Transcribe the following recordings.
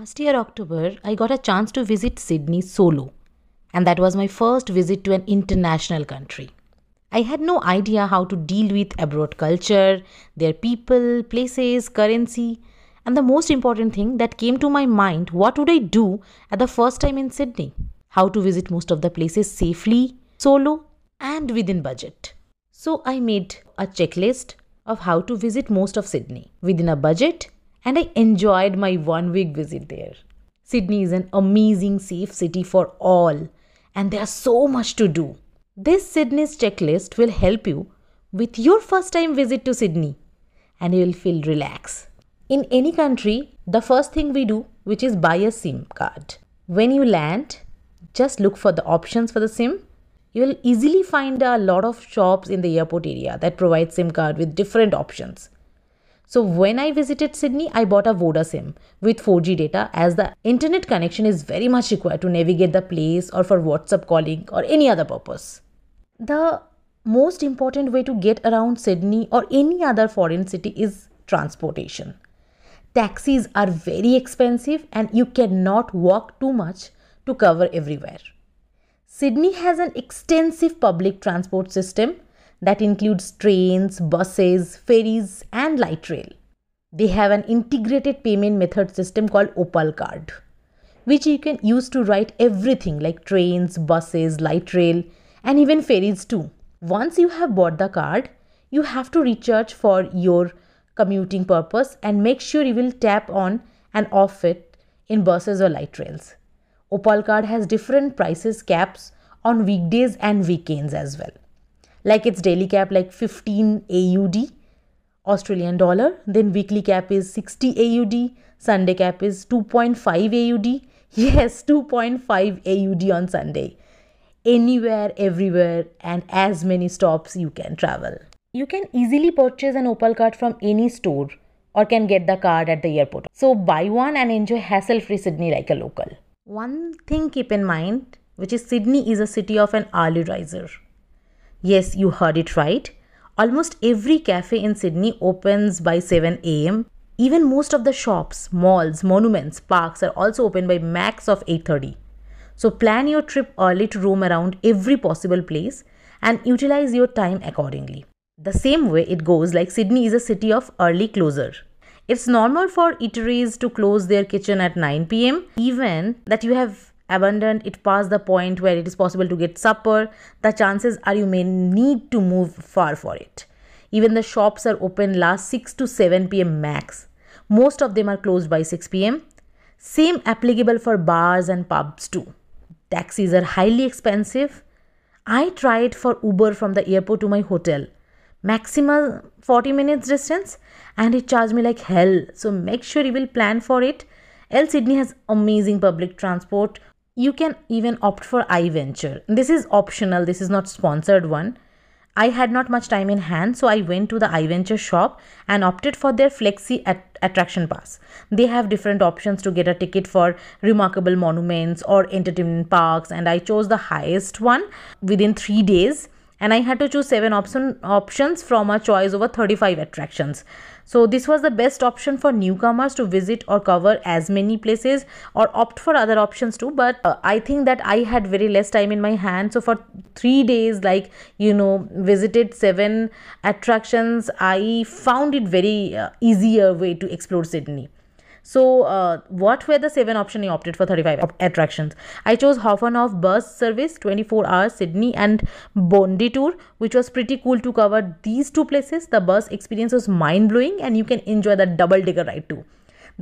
Last year, October, I got a chance to visit Sydney solo, and that was my first visit to an international country. I had no idea how to deal with abroad culture, their people, places, currency, and the most important thing that came to my mind what would I do at the first time in Sydney? How to visit most of the places safely, solo, and within budget. So I made a checklist of how to visit most of Sydney within a budget and I enjoyed my one week visit there. Sydney is an amazing, safe city for all, and there's so much to do. This Sydney's checklist will help you with your first time visit to Sydney, and you will feel relaxed. In any country, the first thing we do, which is buy a SIM card. When you land, just look for the options for the SIM. You will easily find a lot of shops in the airport area that provide SIM card with different options. So when I visited Sydney, I bought a Voda SIM with 4G data as the internet connection is very much required to navigate the place or for WhatsApp calling or any other purpose. The most important way to get around Sydney or any other foreign city is transportation. Taxis are very expensive and you cannot walk too much to cover everywhere. Sydney has an extensive public transport system that includes trains, buses, ferries, and light rail. They have an integrated payment method system called Opal Card, which you can use to write everything like trains, buses, light rail, and even ferries too. Once you have bought the card, you have to recharge for your commuting purpose and make sure you will tap on and off it in buses or light rails. Opal card has different prices caps on weekdays and weekends as well like its daily cap like 15 AUD Australian dollar. Then weekly cap is 60 AUD Sunday cap is 2.5 AUD yes 2.5 AUD on Sunday. Anywhere everywhere and as many stops you can travel. You can easily purchase an opal card from any store or can get the card at the airport. So buy one and enjoy hassle free sydney like a local. One thing keep in mind which is sydney is a city of an early riser Yes, you heard it right. Almost every cafe in Sydney opens by 7 am. Even most of the shops, malls, monuments, parks are also open by max of 8:30. So plan your trip early to roam around every possible place and utilize your time accordingly. The same way it goes like Sydney is a city of early closure. It's normal for eateries to close their kitchen at 9 pm, even that you have abandoned it past the point where it is possible to get supper, the chances are you may need to move far for it. Even the shops are open last 6 to 7 pm max. Most of them are closed by 6 pm. Same applicable for bars and pubs too. Taxis are highly expensive. I tried for Uber from the airport to my hotel. Maximum 40 minutes distance and it charged me like hell. So make sure you will plan for it. L Sydney has amazing public transport you can even opt for iVenture. This is optional, this is not sponsored one. I had not much time in hand, so I went to the iVenture shop and opted for their Flexi at- attraction pass. They have different options to get a ticket for remarkable monuments or entertainment parks, and I chose the highest one within three days. And I had to choose seven option options from a choice over 35 attractions. So this was the best option for newcomers to visit or cover as many places or opt for other options too. But uh, I think that I had very less time in my hand. So for three days, like, you know, visited seven attractions, I found it very uh, easier way to explore Sydney. So, uh, what were the seven options you opted for 35 attractions? I chose hour bus service, 24 hours Sydney and Bondi tour, which was pretty cool to cover these two places. The bus experience was mind blowing, and you can enjoy the double digger ride too.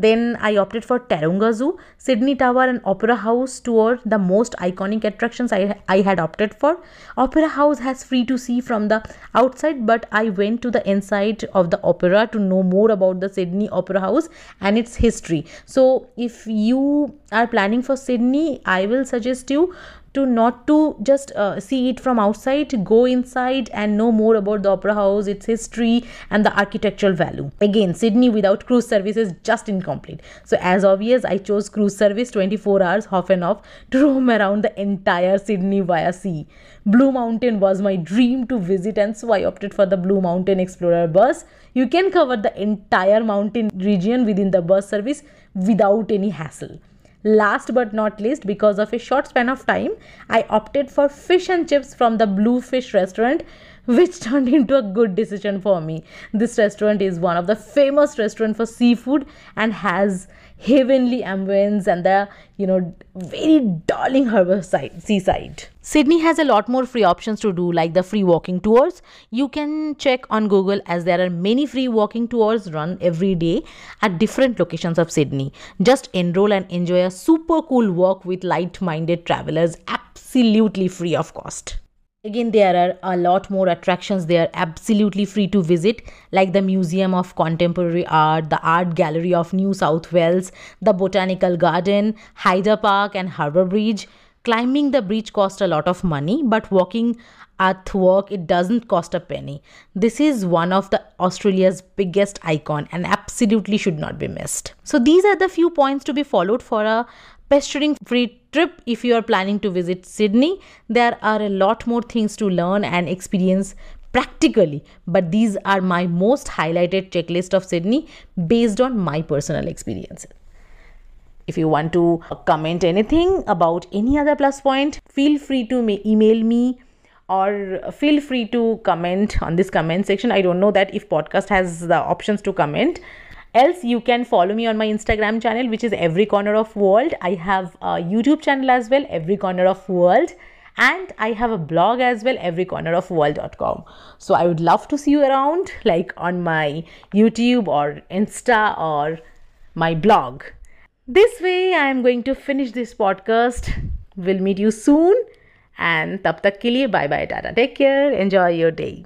Then I opted for Taronga Zoo, Sydney Tower and Opera House tour, the most iconic attractions I, I had opted for. Opera House has free to see from the outside, but I went to the inside of the opera to know more about the Sydney Opera House and its history. So if you are planning for Sydney, I will suggest you to not to just uh, see it from outside go inside and know more about the opera house its history and the architectural value. Again sydney without cruise service is just incomplete. So as obvious i chose cruise service 24 hours half and off to roam around the entire sydney via sea. Blue mountain was my dream to visit and so i opted for the blue mountain explorer bus. You can cover the entire mountain region within the bus service without any hassle Last but not least, because of a short span of time, I opted for fish and chips from the Bluefish restaurant, which turned into a good decision for me. This restaurant is one of the famous restaurant for seafood and has heavenly ambience and the you know very darling harbor side seaside. Sydney has a lot more free options to do like the free walking tours. You can check on google as there are many free walking tours run every day at different locations of sydney. Just enroll and enjoy a super cool walk with light-minded travelers. Absolutely free of cost Again, there are a lot more attractions they are absolutely free to visit, like the Museum of Contemporary Art, the Art Gallery of New South Wales, the Botanical Garden, Hyde Park, and Harbour Bridge. Climbing the bridge costs a lot of money, but walking at work it doesn't cost a penny. This is one of the Australia's biggest icon and absolutely should not be missed. So these are the few points to be followed for a pestering free trip if you are planning to visit Sydney. There are a lot more things to learn and experience practically, but these are my most highlighted checklist of Sydney based on my personal experiences. If you want to comment anything about any other plus point, feel free to email me or feel free to comment on this comment section. I don't know that if podcast has the options to comment else you can follow me on my instagram channel which is every corner of world. I have a youtube channel as well every corner of world. And i have a blog as well every corner of world.com so i would love to see you around like on my youtube or insta or my blog. This way i am going to finish this podcast. We'll meet you soon. And tab tak ke liye bye bye tata. Take care. Enjoy your day